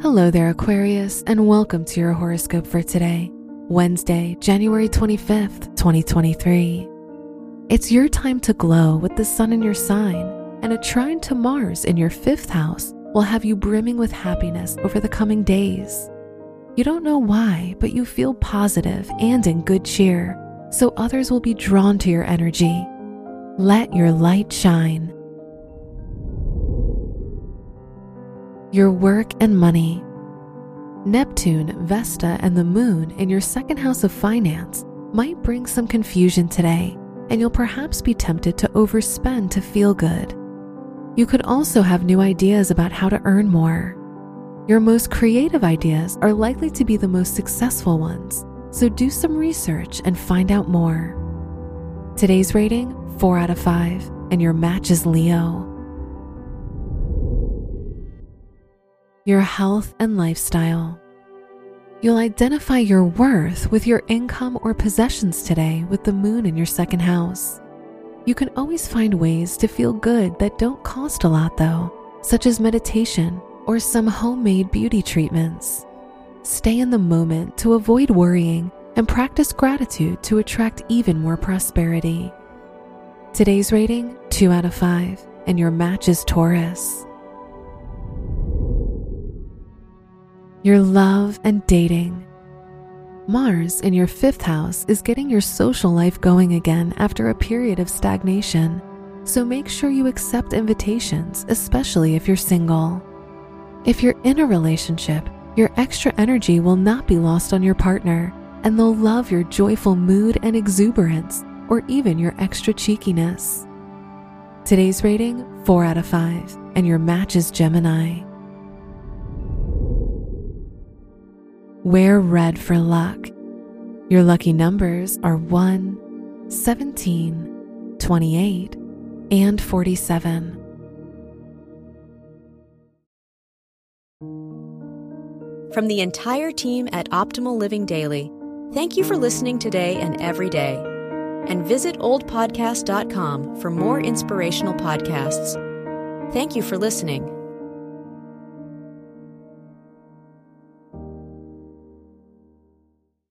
Hello there, Aquarius, and welcome to your horoscope for today, Wednesday, January 25th, 2023. It's your time to glow with the sun in your sign, and a trine to Mars in your fifth house will have you brimming with happiness over the coming days. You don't know why, but you feel positive and in good cheer, so others will be drawn to your energy. Let your light shine. Your work and money. Neptune, Vesta, and the moon in your second house of finance might bring some confusion today, and you'll perhaps be tempted to overspend to feel good. You could also have new ideas about how to earn more. Your most creative ideas are likely to be the most successful ones, so do some research and find out more. Today's rating 4 out of 5, and your match is Leo. Your health and lifestyle. You'll identify your worth with your income or possessions today with the moon in your second house. You can always find ways to feel good that don't cost a lot, though, such as meditation or some homemade beauty treatments. Stay in the moment to avoid worrying and practice gratitude to attract even more prosperity. Today's rating 2 out of 5, and your match is Taurus. Your love and dating. Mars in your fifth house is getting your social life going again after a period of stagnation, so make sure you accept invitations, especially if you're single. If you're in a relationship, your extra energy will not be lost on your partner, and they'll love your joyful mood and exuberance, or even your extra cheekiness. Today's rating 4 out of 5, and your match is Gemini. Wear red for luck. Your lucky numbers are 1, 17, 28, and 47. From the entire team at Optimal Living Daily, thank you for listening today and every day. And visit oldpodcast.com for more inspirational podcasts. Thank you for listening.